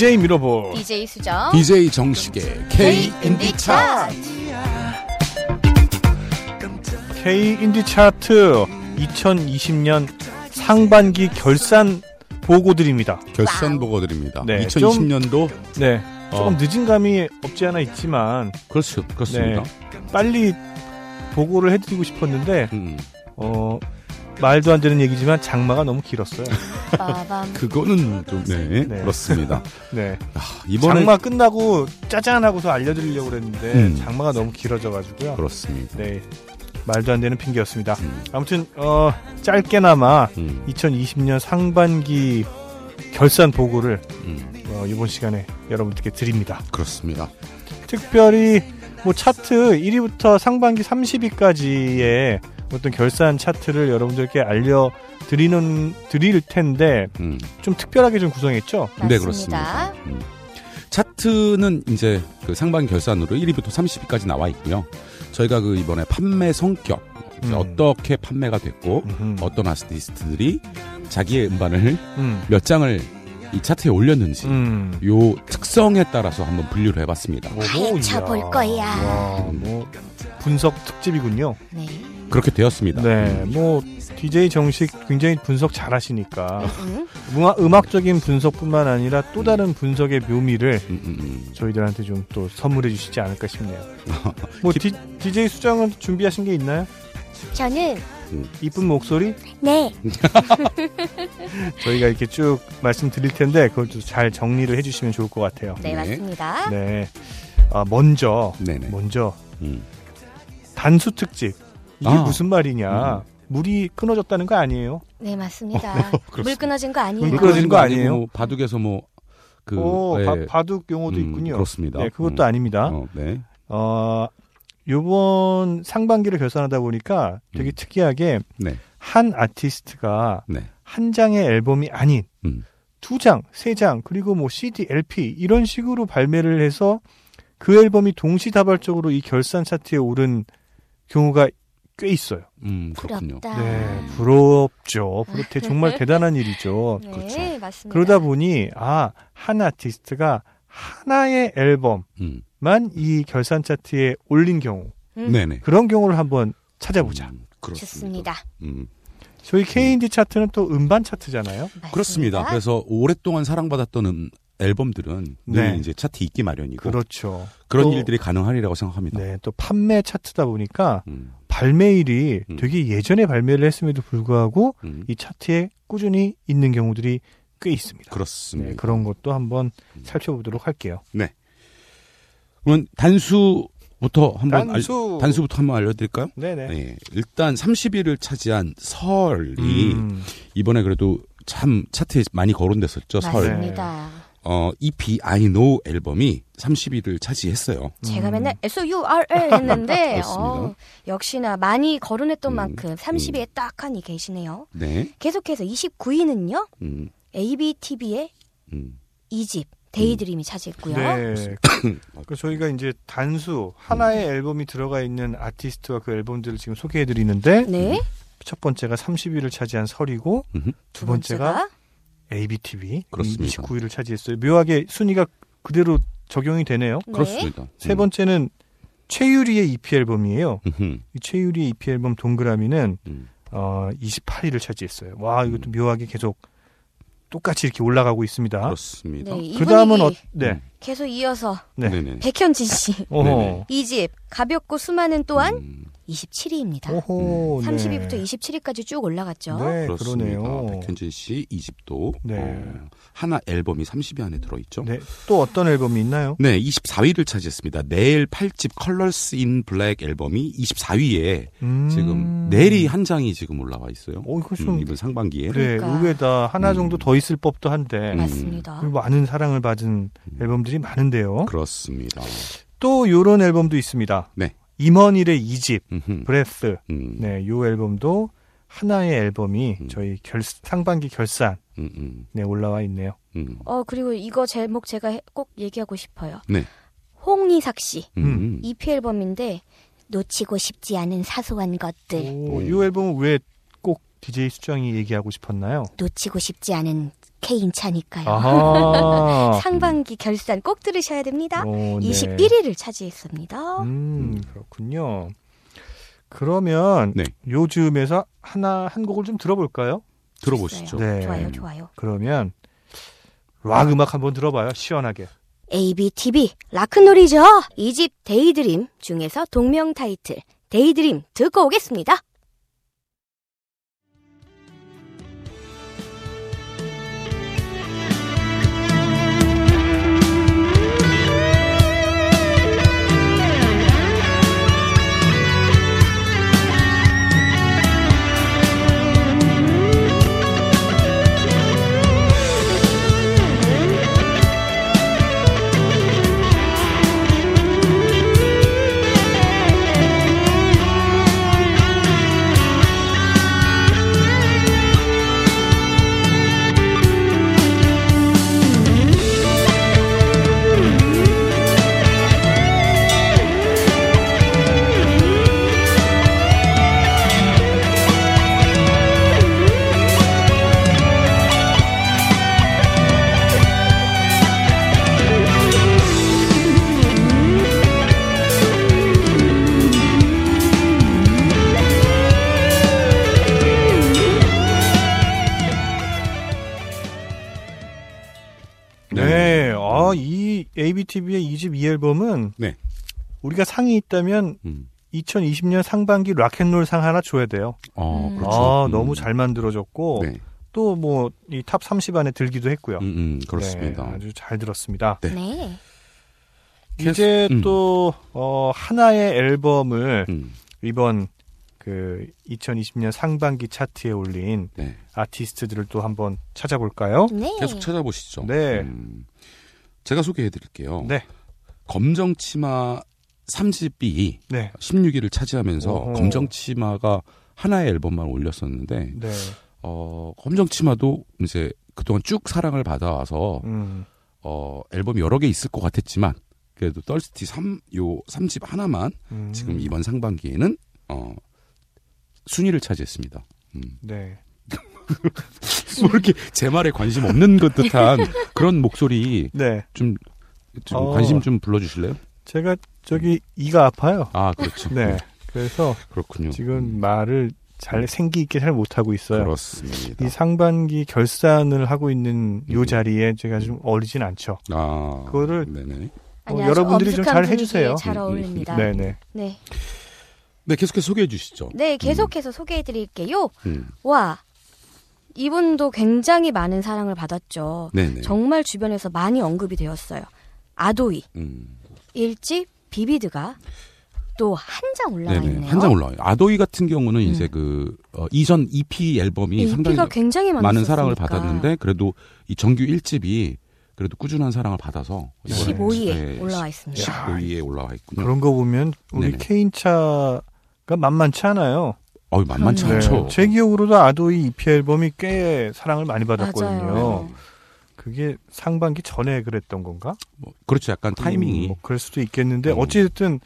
DJ 미러볼 DJ 수정. DJ 정식의 K 인디 차트. K 인디 차트 2020년 상반기 결산 보고 드립니다. 결산 와우. 보고 드립니다. 네, 2020년도 네. 조금 어. 늦은 감이 없지 않아 있지만 그렇죠. 그렇습니다. 빨리 보고를 해드리고 싶었는데 음, 어 말도 안 되는 얘기지만 장마가 너무 길었어요. 그거는 좀 네, 네. 그렇습니다. 네. 아, 이번에 장마 끝나고 짜잔 하고서 알려드리려고 그랬는데 음. 장마가 너무 길어져가지고요. 그렇습니다. 네. 말도 안 되는 핑계였습니다. 음, 아무튼 어 짧게나마 음, 2020년 상반기 결산 보고를 음, 어, 이번 시간에 여러분들께 드립니다. 그렇습니다. 특별히 뭐 차트 1위부터 상반기 30위까지의 어떤 결산 차트를 여러분들께 알려 드리는 드릴 텐데 음, 좀 특별하게 좀 구성했죠. 네 맞습니다. 그렇습니다. 음. 차트는 이제 그 상반 결산으로 1위부터 30위까지 나와 있고요. 저희가 그 이번에 판매 성격 음. 어떻게 판매가 됐고 음흠. 어떤 아티스트들이 자기의 음반을 음. 몇 장을 이 차트에 올렸는지 음. 요 특성에 따라서 한번 분류를 해봤습니다. 오호, 파헤쳐 이야. 볼 거야. 와, 뭐 분석 특집이군요. 네. 그렇게 되었습니다. 네, 음. 뭐 DJ 정식 굉장히 분석 잘하시니까 음. 음악, 음악 적인 분석뿐만 아니라 또 다른 분석의 묘미를 음, 음, 음. 저희들한테 좀 또 선물해 주시지 않을까 싶네요. 뭐 디, DJ 수정은 준비하신 게 있나요? 저는 이쁜 목소리 네. 저희가 이렇게 쭉 말씀드릴 텐데 그것도 잘 정리를 해주시면 좋을 것 같아요. 네, 네. 맞습니다. 네, 아, 먼저 네네. 먼저 음. 단수 특집 이게 아. 무슨 말이냐? 음. 물이 끊어졌다는 거 아니에요? 네, 맞습니다. 물 끊어진 거 아니에요. 물 끊어진 거 아니에요? 뭐 바둑에서 뭐 그 오, 바, 바둑 용어도 있군요. 그렇습니다. 네, 그것도 음. 아닙니다. 어, 네. 어, 요번 상반기를 결산하다 보니까 되게 음. 특이하게 네. 한 아티스트가 네. 한 장의 앨범이 아닌 음. 두 장, 세 장, 그리고 뭐 CD, LP 이런 식으로 발매를 해서 그 앨범이 동시다발적으로 이 결산 차트에 오른 경우가 꽤 있어요. 음, 그렇군요. 부럽다. 네, 부럽죠. 부럽대 정말 대단한 일이죠. 네, 그렇죠. 맞습니다. 그러다 보니 아, 한 아티스트가 하나의 앨범만 음. 이 결산 차트에 올린 경우 음, 네네. 그런 경우를 한번 찾아보자. 음, 그렇습니다. 좋습니다. 음, 저희 K&D 차트는 또 음반 차트잖아요. 그렇습니다. 그래서 오랫동안 사랑받았던 음, 앨범들은 늘 네. 이제 차트 있기 마련이고 그렇죠. 그런 또- 일들이 가능하리라고 생각합니다. 네, 또 판매 차트다 보니까 음, 발매일이 음. 되게 예전에 발매를 했음에도 불구하고 음, 이 차트에 꾸준히 있는 경우들이 꽤 있습니다. 그렇습니다. 네, 그런 것도 한번 음. 살펴보도록 할게요. 그러면 단수부터 한번 단수. 알, 단수부터 한번 알려드릴까요? 네네. 네. 일단 30위를 차지한 설이 음, 이번에 그래도 참 차트에 많이 거론됐었죠. 설. 맞습니다. 어, EP I Know 앨범이 30위를 차지했어요. 제가 음. 맨날 S O U R L 했는데. 어, 역시나 많이 거론했던 음, 만큼 30위에 딱 하니 계시네요. 네. 계속해서 29위는요. 음, ABTB의 음. 2집 Daydream이 차지했고요. 네. 그 저희가 이제 단수 하나의 앨범이 들어가 있는 아티스트와 그 앨범들을 지금 소개해 드리는데 네. 첫 번째가 30위를 차지한 설이고. 두 번째가 ABTV 그렇습니다. 29위를 차지했어요. 묘하게 순위가 그대로 적용이 되네요. 네. 그렇습니다. 세 번째는 최유리의 EP 앨범이에요. 음, 이 최유리의 EP 앨범 동그라미는 음. 어, 28위를 차지했어요. 와 이것도 묘하게 계속 똑같이 이렇게 올라가고 있습니다. 그렇습니다. 네, 이그 다음은 어, 네. 음. 계속 이어서 네. 백현진 씨. 2집 가볍고 수많은 또한 음, 27위입니다. 오호. 30위부터 네. 27위까지 쭉 올라갔죠. 네, 그렇습니다. 그러네요. 백현진 씨 2집도 네. 어, 하나 앨범이 30위 안에 들어있죠. 네. 또 어떤 앨범이 있나요? 네, 24위를 차지했습니다. 넬 8집 Colors in Black 앨범이 24위에 음. 지금 넬이 한 장이 지금 올라와 있어요. 오, 이거 좀 음, 이번 상반기에. 그래 그러니까. 의외다. 하나 음. 정도 더 있을 법도 한데 음. 맞습니다. 그리고 많은 사랑을 받은 앨범들이 많은데요. 그렇습니다. 또 요런 앨범도 있습니다. 네. 임원일의 2집 음흠. Breath. 음, 네, 요 앨범도 하나의 앨범이 음. 저희 결, 상반기 결산에 음, 음, 올라와 있네요. 음. 어 그리고 이거 제목 제가 해- 꼭 얘기하고 싶어요. 네. 홍이삭 씨 음. EP 앨범인데 놓치고 싶지 않은 사소한 것들, 오, 음. 이 앨범은 왜 꼭 DJ 수정이 얘기하고 싶었나요? 놓치고 싶지 않은 K인차니까요. 아하. 상반기 결산 꼭 들으셔야 됩니다. 오, 네. 21위를 차지했습니다. 음, 그렇군요. 그러면 네. 요즘에서 하나 한 곡을 좀 들어볼까요? 들어보시죠. 네. 좋아요, 좋아요. 그러면 락 음악 한번 들어봐요. 시원하게. ABTV 라크놀이죠. 2집 Daydream 중에서 동명 타이틀 Daydream 듣고 오겠습니다. 이 ABTB의 2집 2앨범은 네. 우리가 상이 있다면 음. 2020년 상반기 rock and roll 상 하나 줘야 돼요. 어, 음. 그렇죠. 아, 음. 너무 잘 만들어졌고 네. 또뭐 이 top 30 안에 들기도 했고요. 음, 음, 그렇습니다. 네, 아주 잘 들었습니다. 네. 네. 이제 음. 또 어, 하나의 앨범을 음, 이번 그 2020년 상반기 차트에 올린 네. 아티스트들을 또 한번 찾아볼까요? 네. 계속 찾아보시죠. 네. 음, 제가 소개해 드릴게요. 네. 검정 치마 3집이 네. 16위를 차지하면서 어허. 검정 치마가 하나의 앨범만 올렸었는데 네. 어, 검정 치마도 이제 그동안 쭉 사랑을 받아와서 음. 어, 앨범이 여러 개 있을 것 같았지만 그래도 떨스티 3, 요 3집 하나만 음. 지금 이번 상반기에는 어, 순위를 차지했습니다. 음. 네. 뭐 이렇게 제 말에 관심 없는 것 듯한 그런 목소리 네. 좀, 좀 어. 관심 좀 불러주실래요? 제가 저기 이가 아파요. 아 그렇죠. 네. 그래서 그렇군요. 지금 말을 잘 생기 있게 잘 못하고 있어요. 그렇습니다. 이 상반기 결산을 하고 있는 요 음. 자리에 제가 좀 어리진 않죠. 아 그거를 어, 여러분들이 좀 잘 해주세요. 잘 음, 음, 어울립니다. 네네. 네. 네 계속해서 소개해 주시죠. 네, 계속해서 소개해 드릴게요. 음. 와. 이분도 굉장히 많은 사랑을 받았죠. 네네. 정말 주변에서 많이 언급이 되었어요. 아도이, 음. 일집 비비드가 또 한 장 올라와 네네. 있네요. 한 장 올라와요. 아도이 같은 경우는 음. 이제 그 어, 이전 EP 앨범이 상당히 EP가 굉장히 많았으니까. 많은 사랑을 받았는데 그래도 이 정규 1집이 그래도 꾸준한 사랑을 받아서 이번에 15위에 네, 올라와 있습니다. 15위에 올라와 있군요. 그런 거 보면 우리 네네. 케인차가 만만치 않아요. 어이 만만치 네. 않죠. 제 기억으로도 아도이 EP 앨범이 꽤 사랑을 많이 받았거든요. 맞아요. 그게 상반기 전에 그랬던 건가? 뭐, 그렇죠. 약간 타이밍이 음, 뭐 그럴 수도 있겠는데 음. 어찌됐든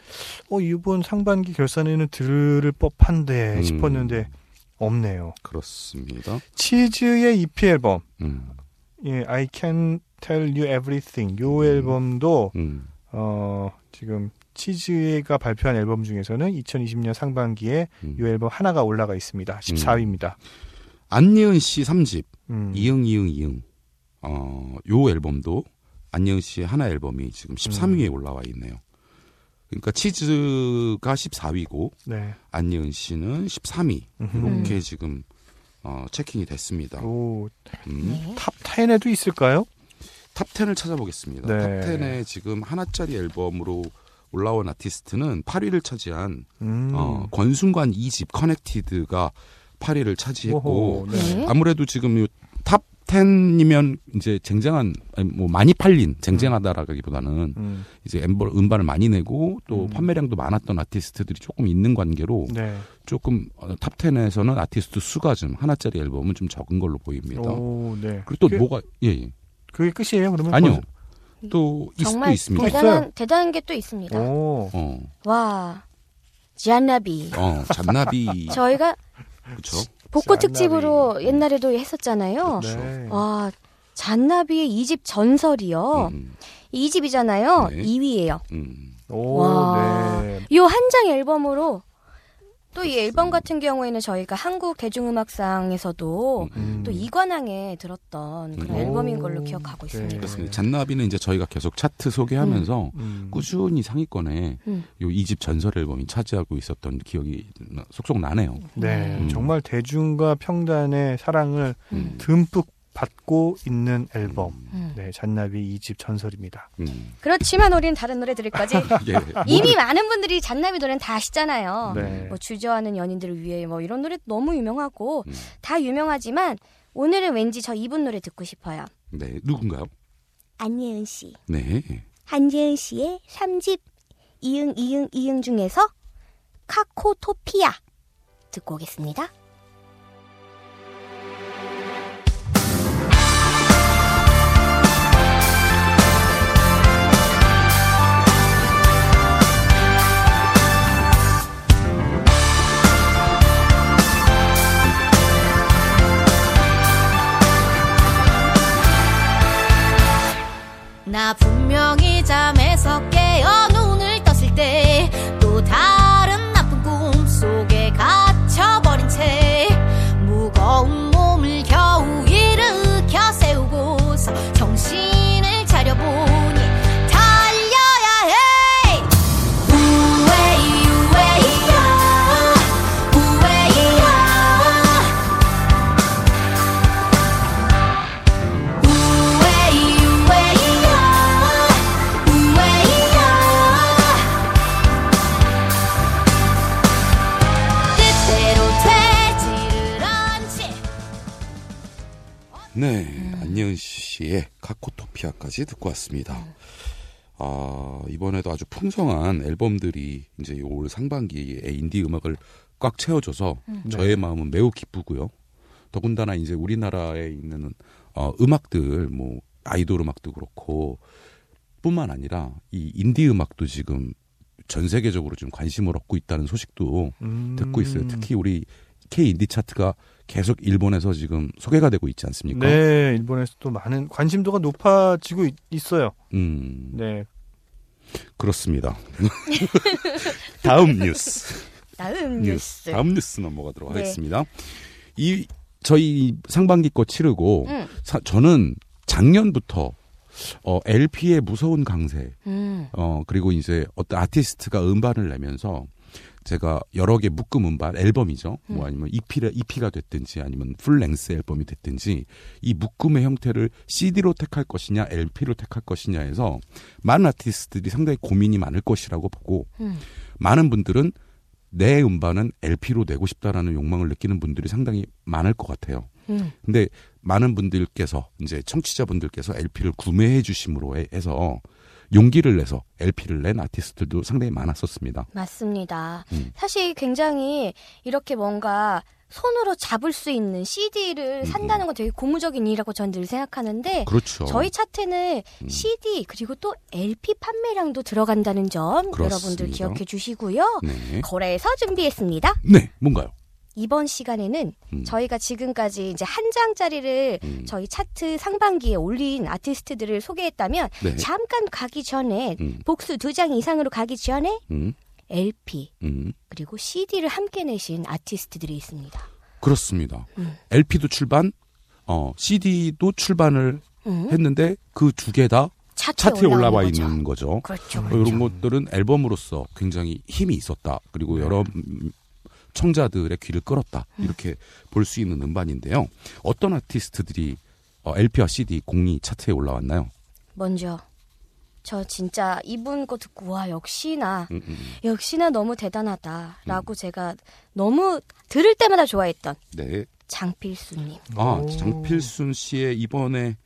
어 이번 상반기 결산에는 들을 법한데 음. 싶었는데 없네요. 그렇습니다. 치즈의 EP 앨범 음, 예, I Can Tell You Everything 요 음. 앨범도 음, 어 지금 치즈가 발표한 앨범 중에서는 2020년 상반기에 음. 이 앨범 하나가 올라가 있습니다. 14위입니다. 안예은 씨 3집 음. 이응 이응 이응 어, 요 앨범도 안예은 씨의 하나 앨범이 지금 13위에 음. 올라와 있네요. 그러니까 치즈가 14위고 네. 안예은 씨는 13위 음흠. 이렇게 지금 어, checking이 됐습니다. 오, 음. 네. 탑 10에도 있을까요? 탑 10을 찾아보겠습니다. 네. 탑 10에 지금 하나짜리 앨범으로 올라온 아티스트는 8위를 차지한 음. 어, 권순관 2집 Connected가 8위를 차지했고 오호, 네. 네. 아무래도 지금 요 탑 10이면 이제 쟁쟁한 아니, 뭐 많이 팔린 쟁쟁하다라기보다는 음. 이제 앨범 음반을 많이 내고 또 음. 판매량도 많았던 아티스트들이 조금 있는 관계로 네. 조금 어, 탑 10에서는 아티스트 수가 좀 하나짜리 앨범은 좀 적은 걸로 보입니다. 오, 네. 그리고 또 그- 뭐가 예, 예. 그게 끝이에요, 그러면? 아니요. 또 있, 또 정말 있 습니다. 있어요. 대단한 대단한 게 또 있습니다. 오. 어, 와. 잔나비. 어, 잔나비 저희가 그렇죠. 복고 잔나비. 특집으로 옛날에도 했었잖아요. 네. 와, 잔나비의 2집 전설이요. 음, 이 2집이잖아요. 네. 2위예요. 음. 오, 와. 네. 이 한 장 앨범으로 또 이 앨범 같은 경우에는 저희가 한국 대중음악상에서도 음. 또 이관왕에 들었던 그런 음. 앨범인 오, 걸로 기억하고 네. 있습니다. 그렇습니다. 잔나비는 이제 저희가 계속 차트 소개하면서 음. 꾸준히 상위권에 음. 요 2집 전설 앨범이 차지하고 있었던 기억이 나- 속속 나네요. 네, 음. 정말 대중과 평단의 사랑을 음. 듬뿍 받고 있는 앨범. 음. 네, 잔나비 2집 전설입니다. 음. 그렇지만 우리는 다른 노래 들을 거지. 예. 이미 많은 분들이 잔나비 노래는 다 아시잖아요. 네. 뭐 주저하는 연인들을 위해 뭐 이런 노래 너무 유명하고 음. 다 유명하지만 오늘은 왠지 저 이분 노래 듣고 싶어요. 네, 누군가요? 안예은 씨. 네. 한예은 씨의 3집 이응 이응 이응 중에서 카코토피아 듣고 오겠습니다. 나 분명히 잠에서 깨어 카코토피아까지 듣고 왔습니다. 음. 아, 이번에도 아주 풍성한 앨범들이 이제 올 상반기에 인디 음악을 꽉 채워줘서 음. 저의 마음은 매우 기쁘고요. 더군다나 이제 우리나라에 있는 어, 음악들, 뭐 아이돌 음악도 그렇고 뿐만 아니라 이 인디 음악도 지금 전 세계적으로 좀 관심을 얻고 있다는 소식도 음. 듣고 있어요. 특히 우리 K 인디 차트가 계속 일본에서 지금 소개가 되고 있지 않습니까? 네, 일본에서도 많은 관심도가 높아지고 있, 있어요. 음, 네. 그렇습니다. 다음 뉴스. 다음 뉴스. 뉴스. 다음 뉴스 넘어가도록 네. 하겠습니다. 이 저희 상반기 거 치르고 음. 사- 저는 작년부터 어, LP의 무서운 강세, 음. 어, 그리고 이제 어떤 아티스트가 음반을 내면서 제가 여러 개 묶음 음반 앨범이죠. 음. 뭐 아니면 EP가, EP가 됐든지 아니면 풀랭스 앨범이 됐든지 이 묶음의 형태를 CD로 택할 것이냐 LP로 택할 것이냐에서 많은 아티스트들이 상당히 고민이 많을 것이라고 보고 음. 많은 분들은 내 음반은 LP로 내고 싶다라는 욕망을 느끼는 분들이 상당히 많을 것 같아요. 음. 근데 많은 분들께서 이제 청취자분들께서 LP를 구매해 주심으로 해- 해서 용기를 내서 LP를 낸 아티스트들도 상당히 많았었습니다. 맞습니다. 음. 사실 굉장히 이렇게 뭔가 손으로 잡을 수 있는 CD를 음, 산다는 건 되게 고무적인 일이라고 전 늘 생각하는데 그렇죠. 저희 차트는 음. CD 그리고 또 LP 판매량도 들어간다는 점 그렇습니다. 여러분들 기억해 주시고요. 네. 거래해서 준비했습니다. 네, 뭔가요? 이번 시간에는 음. 저희가 지금까지 이제 한 장짜리를 음. 저희 차트 상반기에 올린 아티스트들을 소개했다면 네. 잠깐 가기 전에 음. 복수 두 장 이상으로 가기 전에 음. LP 음. 그리고 CD를 함께 내신 아티스트들이 있습니다. 그렇습니다. 음. LP도 출반, 어, CD도 출반을 음. 했는데 그 두 개 다 차트에, 올라와 거죠. 있는 거죠. 그렇죠. 어, 그렇죠. 이런 것들은 앨범으로서 굉장히 힘이 있었다. 그리고 네. 여러 음, 청자들의 귀를 끌었다. 이렇게 볼수 있는 음반인데요. 어떤 아티스트들이 어, LP와 CD 공이 차트에 올라왔나요? 먼저 저 진짜 이분 거 듣고 와 역시나 음, 음. 역시나 너무 대단하다라고 제가 너무 들을 때마다 좋아했던 네. 장필순님 아, 오. 장필순 씨의 이번에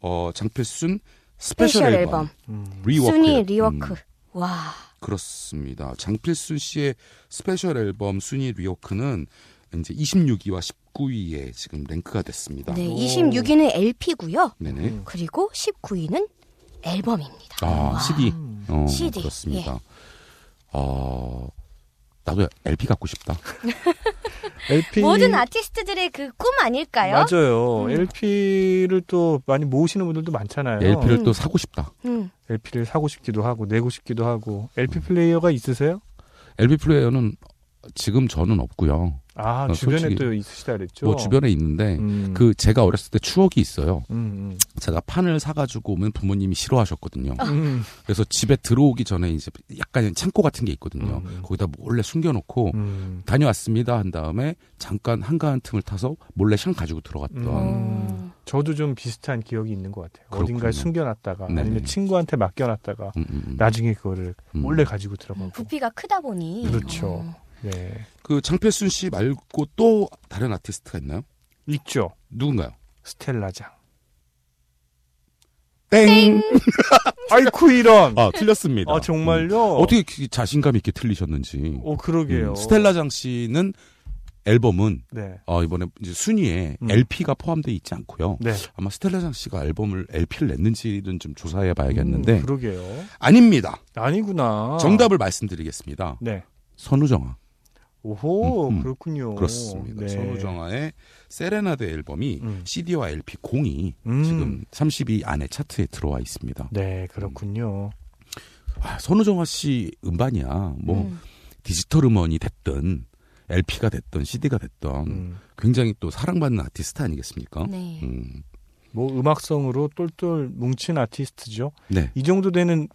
어, 장필순 스페셜, 스페셜 앨범, 앨범 음. Rework. Rework 음, 와 그렇습니다. 장필순 씨의 스페셜 앨범 순위 Rework는 이제 26위와 19위에 지금 랭크가 됐습니다. 네, 오. 26위는 LP고요. 네네. 음. 그리고 19위는 앨범입니다. 아, 와. 12. 어, CD, 그렇습니다. 어, 나도 LP 갖고 싶다. LP 모든 아티스트들의 그 꿈 아닐까요? 맞아요. 음. LP를 또 많이 모으시는 분들도 많잖아요. LP를 음. 또 사고 싶다. 음. LP를 사고 싶기도 하고 내고 싶기도 하고 LP 플레이어가 있으세요? LP 플레이어는 지금 저는 없고요. 아 어, 주변에 솔직히 또 있으시다 그랬죠. 뭐 주변에 있는데 음. 그 제가 어렸을 때 추억이 있어요. 음, 제가 판을 사가지고 오면 부모님이 싫어하셨거든요. 음. 음. 그래서 집에 들어오기 전에 이제 약간 창고 같은 게 있거든요. 음. 거기다 몰래 숨겨놓고 음. 다녀왔습니다 한 다음에 잠깐 한가한 틈을 타서 몰래 샹 가지고 들어갔던. 음. 저도 좀 비슷한 기억이 있는 것 같아요. 그렇군요. 어딘가에 숨겨놨다가 네네. 아니면 친구한테 맡겨놨다가 음, 음, 음. 나중에 그거를 음. 몰래 가지고 들어가고. 부피가 크다 보니. 그렇죠. 어. 네. 그 장필순 씨 말고 또 다른 아티스트가 있나요? 있죠. 누군가요? 스텔라장. 땡. 아이쿠 이런. 아 틀렸습니다. 아 정말요? 음. 어떻게 그 자신감 있게 틀리셨는지. 오 그러게요. 음, 스텔라장 씨는 앨범은 네. 어, 이번에 이제 순위에 음. LP가 포함되어 있지 않고요. 네. 아마 스텔라장 씨가 앨범을 LP를 냈는지는 좀 조사해 봐야겠는데 음, 그러게요. 아닙니다. 아니구나. 정답을 말씀드리겠습니다. 네. 선우정아 오호 음, 음. 그렇군요. 그렇습니다. 네. 선우정아의 세레나데 앨범이 음. CD와 LP 공이 음. 지금 30위 안에 차트에 들어와 있습니다. 네 그렇군요. 아, 선우정아 씨 음반이야. 뭐 음. 디지털 음원이 됐든 LP가 됐든 CD가 됐든 음. 굉장히 또 사랑받는 아티스트 아니겠습니까? 네. 음. 뭐 음악성으로 똘똘 뭉친 아티스트죠. 네. 이 정도 되는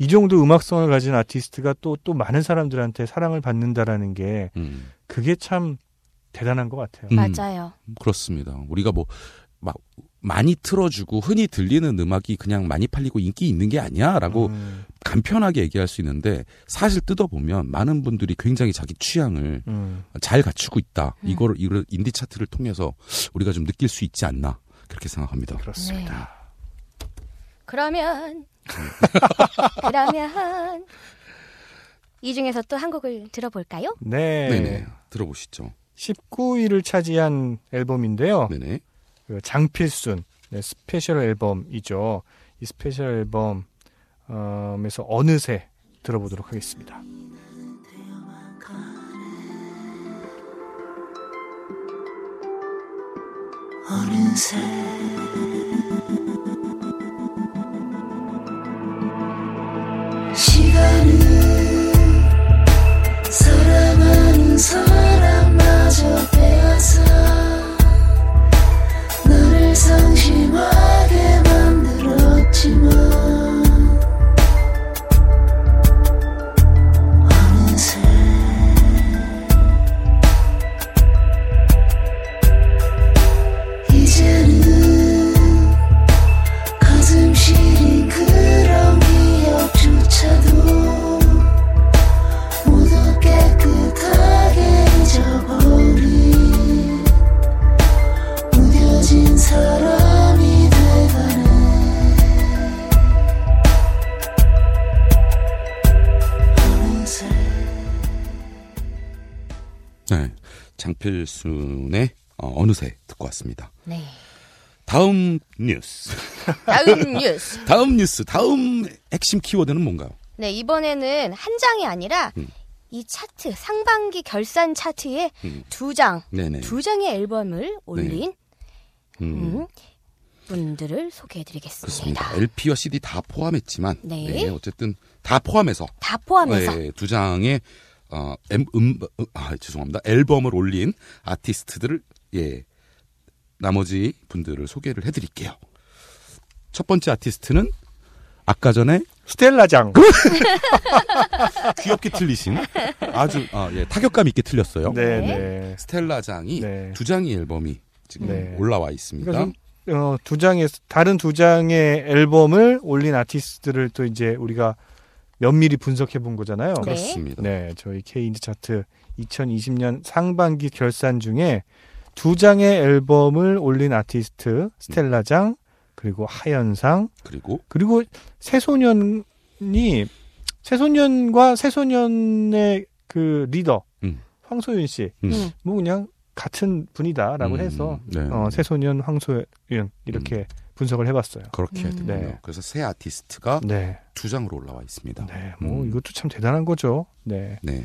이 정도 음악성을 가진 아티스트가 또 또 많은 사람들한테 사랑을 받는다라는 게 음. 그게 참 대단한 것 같아요. 음. 맞아요. 그렇습니다. 우리가 뭐 막 많이 틀어주고 흔히 들리는 음악이 그냥 많이 팔리고 인기 있는 게 아니야 라고 음, 간편하게 얘기할 수 있는데 사실 뜯어보면 많은 분들이 굉장히 자기 취향을 음. 잘 갖추고 있다. 음. 이거를 이걸 인디 차트를 통해서 우리가 좀 느낄 수 있지 않나 그렇게 생각합니다. 그렇습니다. 그러면 그러면 이 중에서 또 한 곡을 들어볼까요? 네. 네네 들어보시죠. 19위를 차지한 앨범인데요. 네네 그 장필순 네, 스페셜 앨범이죠. 이 스페셜 앨범에서 어느새 들어보도록 하겠습니다. 어느새 장필순의 어, 어느새 듣고 왔습니다. 네. 다음 뉴스 다음 뉴스. 다음 뉴스 다음 핵심 키워드는 뭔가요? 네, 이번에는 한 장이 아니라 음. 이 차트 상반기 결산 차트에 음. 두 장, 네네 두 장의 앨범을 올린 음. 음, 분들을 소개해 드리겠습니다. 그렇습니다. LP와 CD 다 포함했지만 네. 어쨌든 다 포함해서 다 포함해서 네, 두 장의 어, 엠, 음, 음, 아, 죄송합니다. 앨범을 올린 아티스트들을 예 나머지 분들을 소개를 해드릴게요. 첫 번째 아티스트는 아까 전에 스텔라장. 귀엽게 틀리신 아주 아, 예, 타격감 있게 틀렸어요. 네, 네. 네. 스텔라 장이 네. 두 장의 앨범이 지금 네. 올라와 있습니다. 좀, 어, 두 장의 다른 두 장의 앨범을 올린 아티스트들을 또 이제 우리가 면밀히 분석해 본 거잖아요. 네. 그렇습니다. 네, 저희 K인드 차트 2020년 상반기 결산 중에 두 장의 앨범을 올린 아티스트 스텔라장 그리고 하현상 그리고 그리고 새소년이 새소년과 새소년의 그 리더 음. 황소윤 씨뭐 음. 음. 그냥 같은 분이다라고 음, 해서 네. 어, 새소년 황소윤 이렇게 분석을 해봤어요. 그렇게 음. 네. 그래서 새 아티스트가 네, 두 장으로 올라와 있습니다. 네, 뭐 음. 이것도 참 대단한 거죠. 네, 네.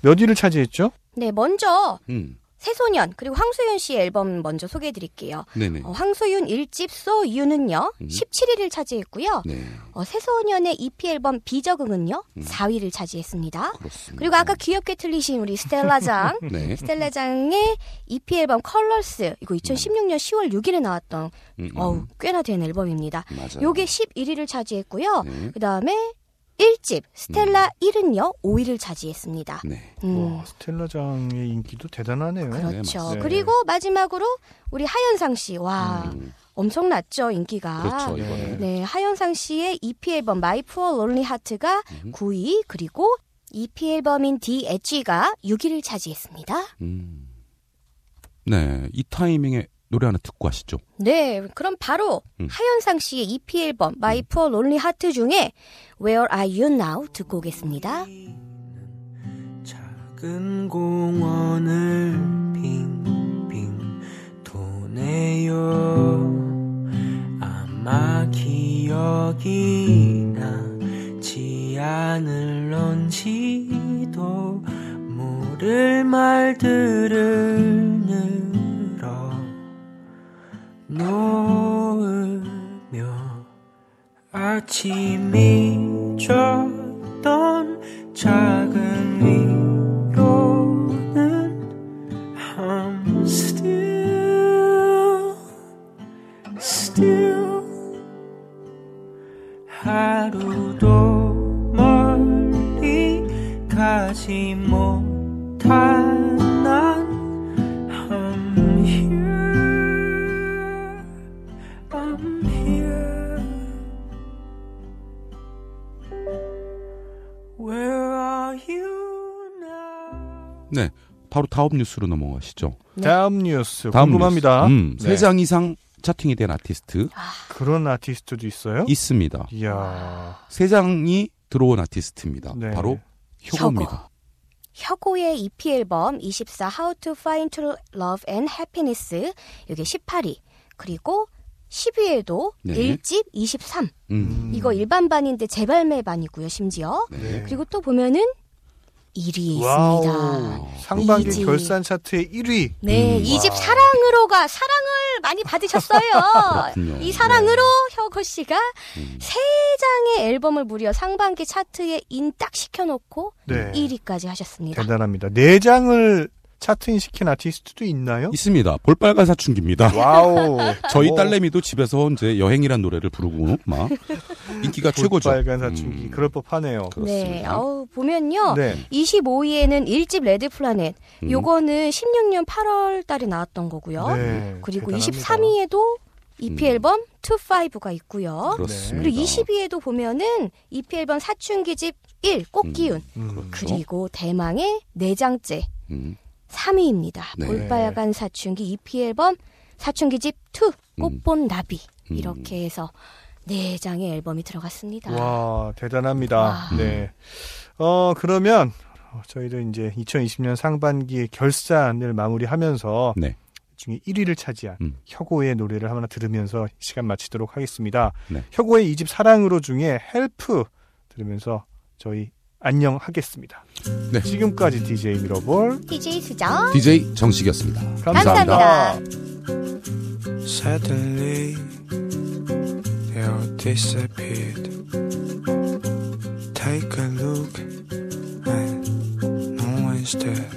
몇 위를 차지했죠? 네, 먼저 음. 새소년 그리고 황소윤 씨의 앨범 먼저 소개해 드릴게요. 어, 황소윤 1집 So You는요. 음. 17위를 차지했고요. 네. 어, 새소년의 EP 앨범 비적응은요. 음. 4위를 차지했습니다. 그렇습니다. 그리고 아까 귀엽게 틀리신 우리 스텔라장 네. 스텔라장의 EP 앨범 컬러스 이거 2016년 10월 6일에 나왔던 음, 음. 어우 꽤나 된 앨범입니다. 맞아요. 요게 11위를 차지했고요. 네. 그다음에 1집 스텔라 1은요 5위를 차지했습니다. 네. 음, 와, 스텔라장의 인기도 대단하네요. 그렇죠. 네, 맞습니다. 그리고 마지막으로 우리 하현상 씨. 와, 음, 엄청났죠, 인기가. 그렇죠. 네. 네, 하현상 씨의 EP 앨범 My Poor Lonely Heart가 음. 9위, 그리고 EP 앨범인 The Edge가 6위를 차지했습니다. 음. 네. 이 타이밍에 노래 하나 듣고 하시죠. 네, 그럼 바로 음. 하현상 씨의 EP 앨범 My Poor Lonely Heart 중에 Where Are You Now 듣고 오겠습니다. 작은 공원을 빙빙 도네요 아마 기억이 나지 않을런지도 모를 말들을 놓으며 아침이 졌던 작은 위로는 I'm still still. 하루도 멀리 가지 못 바로 다음 뉴스로 넘어가시죠. 다음 뉴스 다음 궁금합니다. 뉴스. 음, 네. 세장 이상 차팅이 된 아티스트 그런 아티스트도 있어요? 있습니다. 이야, 세 장이 들어온 아티스트입니다. 네. 바로 혁오입니다. 혁오의 EP 앨범 24 How to Find True Love and Happiness 이게 18위. 그리고 10위에도 네. 1집 23. 음. 이거 일반반인데 재발매반이고요, 심지어. 네. 그리고 또 보면은 1위에 와우. 있습니다. 상반기 이지. 결산 차트의 1위. 네, 음, 이집 사랑으로가 사랑을 많이 받으셨어요. 이 사랑으로 혁오 씨가 음. 세 장의 앨범을 무려 상반기 차트에 in 딱 시켜놓고 네. 1위까지 하셨습니다. 대단합니다. 네 장을 차트인 시킨 아티스트도 있나요? 있습니다. 볼빨간 사춘기입니다. 와우. 저희 오, 딸내미도 집에서 이제 여행이란 노래를 부르고 막 인기가 최고죠. 빨간 사춘기. 음, 그럴 법하네요. 그렇습니다. 네, 어우, 보면요. 네. 25위에는 1집 Red Planet. 음. 요거는 16년 8월 달에 나왔던 거고요. 네, 그리고 대단합니다. 23위에도 EP 음. 앨범 25가 있고요. 그렇습니다. 그리고 20위에도 보면은 EP 앨범 사춘기집 1 꽃기운. 음. 그리고 대망의 네 장째 음, 3위입니다. 네. 볼빨간 사춘기 EP 앨범 사춘기집 2 꽃본 나비. 음. 이렇게 해서 네 장의 앨범이 들어갔습니다. 와, 대단합니다. 와. 네. 어, 그러면 어, 저희도 이제 2020년 상반기 결산을 마무리하면서 네. 중에 1위를 차지한 음. 혁오의 노래를 하나 들으면서 시간 마치도록 하겠습니다. 네. 혁오의 이 집 사랑으로 중에 Help 들으면서 저희 안녕하겠습니다. 네. 지금까지 DJ 미러볼 DJ 수정. DJ 정식이었습니다. 감사합니다. 감사합니다. Suddenly, they all disappeared. Take a look, and no one's there.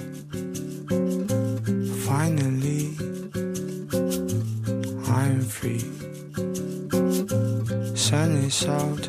Finally, I'm free. Sun is out,